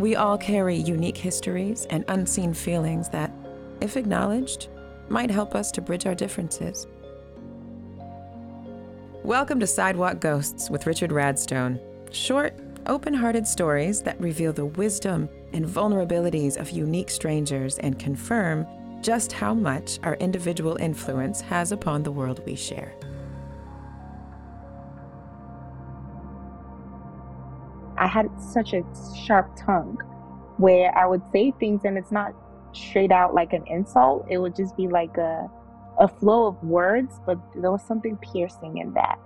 We all carry unique histories and unseen feelings that, if acknowledged, might help us to bridge our differences. Welcome to Sidewalk Ghosts with Richard Radstone. Short, open hearted stories that reveal the wisdom and vulnerabilities of unique strangers and confirm just how much our individual influence has upon the world we share. I had such a sharp tongue where I would say things and it's not straight out like an insult. It would just be like a a flow of words, but there was something piercing in that.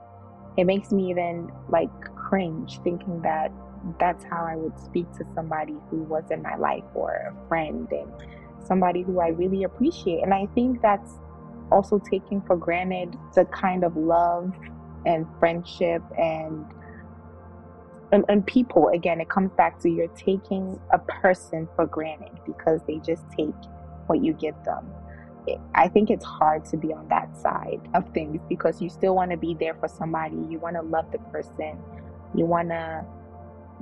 It makes me even like cringe thinking that that's how I would speak to somebody who was in my life or a friend and somebody who I really appreciate. And I think that's also taking for granted the kind of love and friendship and and, and people again it comes back to you're taking a person for granted because they just take what you give them I think it's hard to be on that side of things because you still want to be there for somebody. You want to love the person. You want to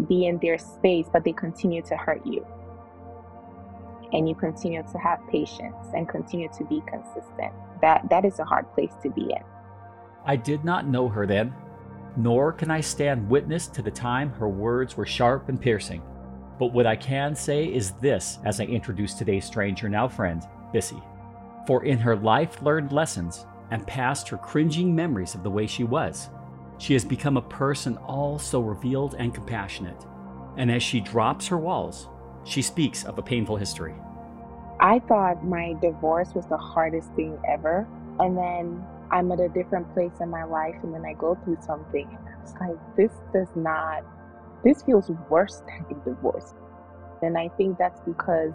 be in their space, but they continue to hurt you. And you continue to have patience and continue to be consistent. That that is a hard place to be in. I did not know her then, nor can I stand witness to the time her words were sharp and piercing. But what I can say is this as I introduce today's stranger, now friend, Bissy. For in her life learned lessons and past her cringing memories of the way she was, she has become a person all so revealed and compassionate. And as she drops her walls, she speaks of a painful history. I thought my divorce was the hardest thing ever. And then I'm at a different place in my life, and then I go through something, and it's like, this does not, this feels worse than the divorce. And I think that's because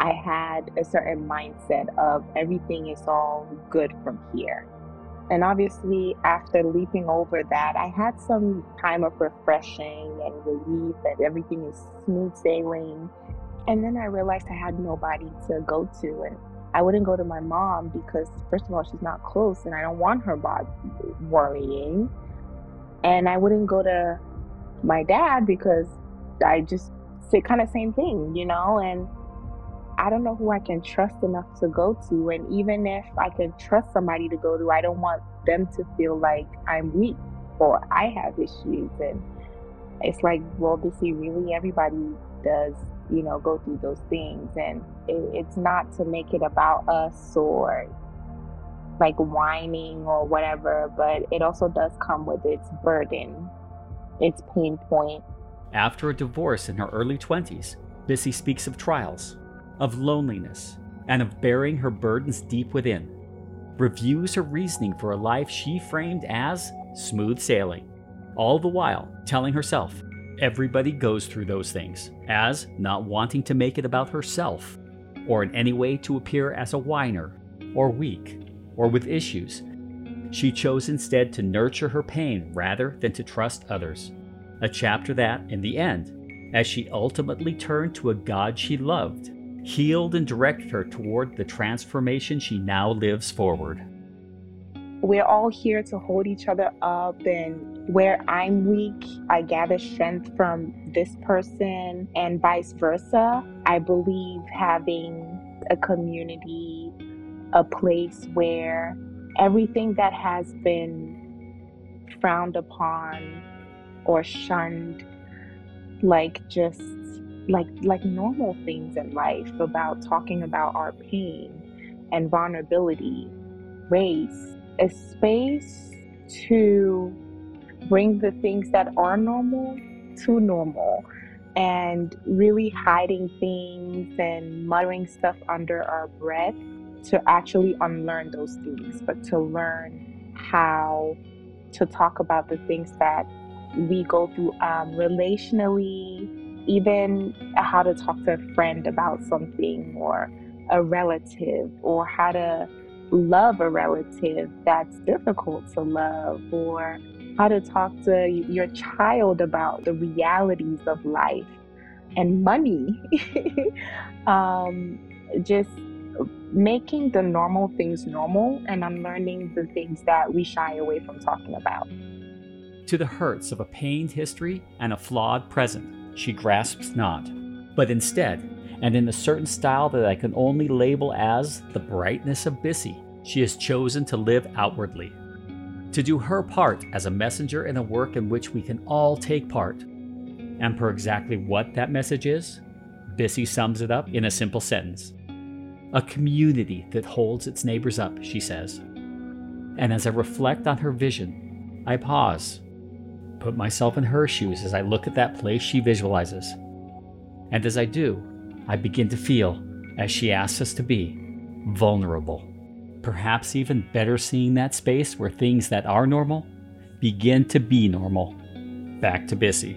I had a certain mindset of everything is all good from here. And obviously, after leaping over that, I had some time of refreshing and relief that everything is smooth sailing. And then I realized I had nobody to go to. And I wouldn't go to my mom because, first of all, she's not close and I don't want her worrying. And I wouldn't go to my dad because I just say kind of same thing, you know? And I don't know who I can trust enough to go to. And even if I can trust somebody to go to, I don't want them to feel like I'm weak or I have issues. And it's like, well, to see really everybody does, you know, go through those things. And it, it's not to make it about us or like whining or whatever, but it also does come with its burden, its pain point. After a divorce in her early 20s, Bissy speaks of trials, of loneliness, and of bearing her burdens deep within, reviews her reasoning for a life she framed as smooth sailing, all the while telling herself everybody goes through those things, as not wanting to make it about herself, or in any way to appear as a whiner, or weak, or with issues. She chose instead to nurture her pain rather than to trust others. A chapter that, in the end, as she ultimately turned to a God she loved, healed and directed her toward the transformation she now lives forward. We're all here to hold each other up, and where I'm weak, I gather strength from this person, and vice versa. I believe having a community, a place where everything that has been frowned upon or shunned, like just like like normal things in life about talking about our pain and vulnerability race a space to bring the things that are normal to normal and really hiding things and muttering stuff under our breath to actually unlearn those things but to learn how to talk about the things that we go through um, relationally even how to talk to a friend about something or a relative or how to love a relative that's difficult to love or how to talk to your child about the realities of life and money um, just making the normal things normal and unlearning the things that we shy away from talking about. To the hurts of a pained history and a flawed present she grasps not, But instead, and in a certain style that I can only label as the brightness of Bissy, she has chosen to live outwardly, to do her part as a messenger in a work in which we can all take part. And for exactly what that message is, Bissy sums it up in a simple sentence A community that holds its neighbors up, she says. And as I reflect on her vision, I pause, put myself in her shoes as I look at that place she visualizes. And as I do, I begin to feel, as she asks us to be, vulnerable. Perhaps even better seeing that space where things that are normal begin to be normal. Back to Bissy.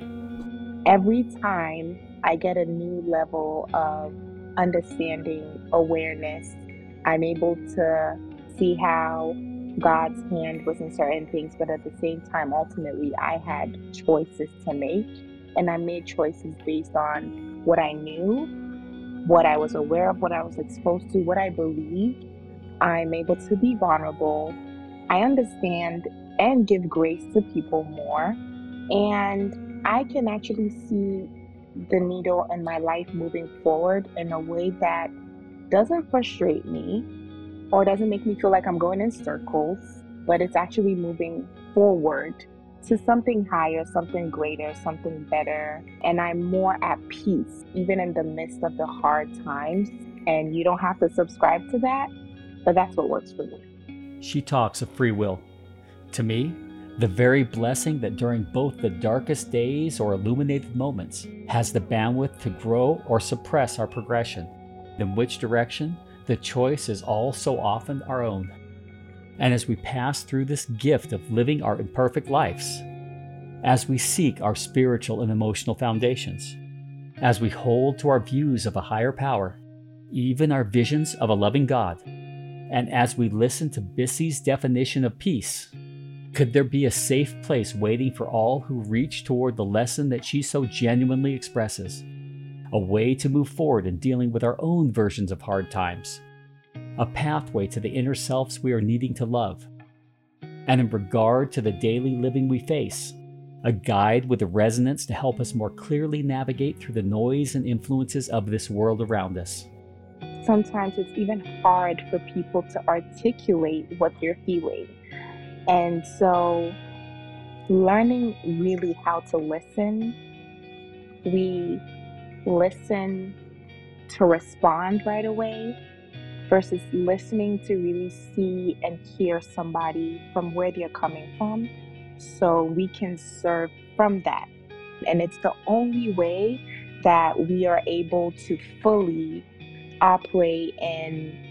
Every time I get a new level of understanding, awareness, I'm able to see how God's hand was in certain things, but at the same time, ultimately, I had choices to make. And I made choices based on what I knew what I was aware of, what I was exposed to, what I believed. I'm able to be vulnerable. I understand and give grace to people more. And I can actually see the needle in my life moving forward in a way that doesn't frustrate me or doesn't make me feel like I'm going in circles, but it's actually moving forward to something higher, something greater, something better. And I'm more at peace, even in the midst of the hard times. And you don't have to subscribe to that, but that's what works for me. She talks of free will. To me, the very blessing that during both the darkest days or illuminated moments has the bandwidth to grow or suppress our progression. In which direction, the choice is all so often our own. And as we pass through this gift of living our imperfect lives, as we seek our spiritual and emotional foundations, as we hold to our views of a higher power, even our visions of a loving God, and as we listen to Bissy's definition of peace, could there be a safe place waiting for all who reach toward the lesson that she so genuinely expresses? A way to move forward in dealing with our own versions of hard times a pathway to the inner selves we are needing to love. And in regard to the daily living we face, a guide with a resonance to help us more clearly navigate through the noise and influences of this world around us. Sometimes it's even hard for people to articulate what they're feeling. And so, learning really how to listen, we listen to respond right away versus listening to really see and hear somebody from where they're coming from so we can serve from that. And it's the only way that we are able to fully operate in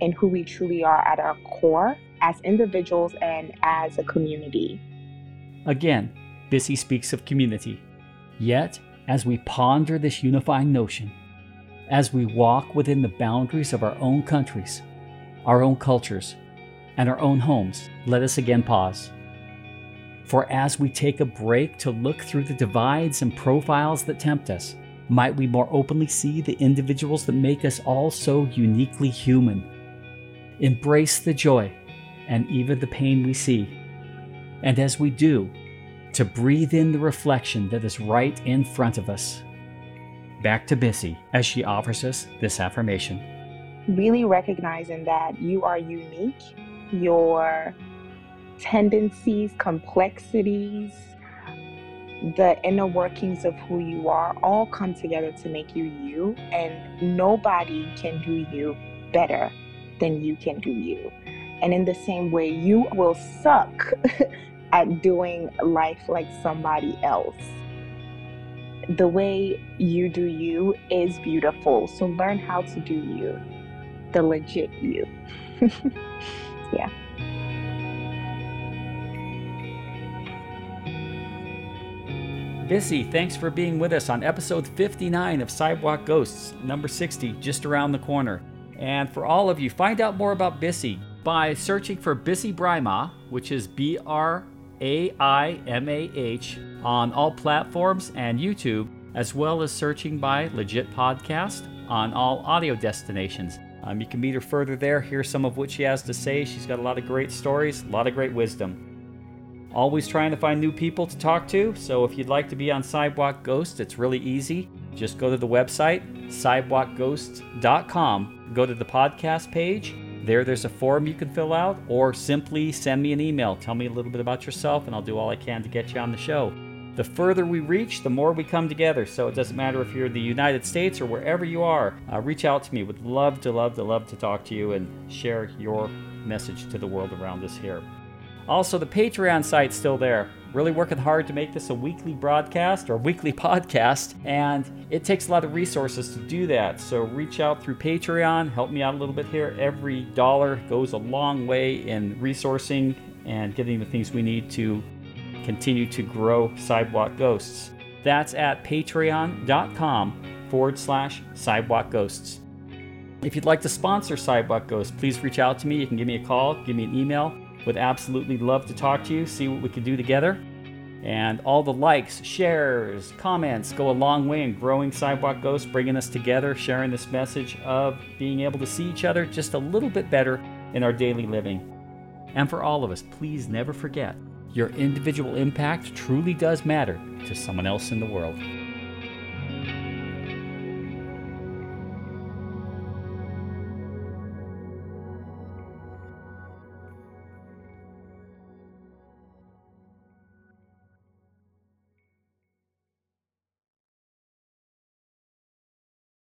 in who we truly are at our core as individuals and as a community. Again, Bissy speaks of community. Yet, as we ponder this unifying notion, as we walk within the boundaries of our own countries, our own cultures, and our own homes, let us again pause. For as we take a break to look through the divides and profiles that tempt us, might we more openly see the individuals that make us all so uniquely human. Embrace the joy and even the pain we see. And as we do, to breathe in the reflection that is right in front of us back to Bissy as she offers us this affirmation. Really recognizing that you are unique, your tendencies, complexities, the inner workings of who you are all come together to make you you, and nobody can do you better than you can do you. And in the same way, you will suck at doing life like somebody else the way you do you is beautiful. So learn how to do you, the legit you. yeah. Bissy, thanks for being with us on episode 59 of Sidewalk Ghosts, number 60, just around the corner. And for all of you, find out more about Bissy by searching for Bissy Braimah, which is B R A I M A H on all platforms and YouTube, as well as searching by Legit Podcast on all audio destinations. Um, you can meet her further there, hear some of what she has to say. She's got a lot of great stories, a lot of great wisdom. Always trying to find new people to talk to, so if you'd like to be on Sidewalk Ghost, it's really easy. just go to the website, sidewalkghosts.com, go to the podcast page. There, there's a form you can fill out, or simply send me an email. Tell me a little bit about yourself, and I'll do all I can to get you on the show. The further we reach, the more we come together. So it doesn't matter if you're in the United States or wherever you are. Uh, reach out to me. Would love to, love to, love to talk to you and share your message to the world around us here. Also, the Patreon site's still there. Really working hard to make this a weekly broadcast or weekly podcast, and it takes a lot of resources to do that. So reach out through Patreon, help me out a little bit here. Every dollar goes a long way in resourcing and getting the things we need to continue to grow Sidewalk Ghosts. That's at patreon.com forward slash sidewalk ghosts. If you'd like to sponsor Sidewalk Ghosts, please reach out to me. You can give me a call, give me an email. Would absolutely love to talk to you, see what we can do together. And all the likes, shares, comments go a long way in growing Sidewalk Ghosts, bringing us together, sharing this message of being able to see each other just a little bit better in our daily living. And for all of us, please never forget your individual impact truly does matter to someone else in the world.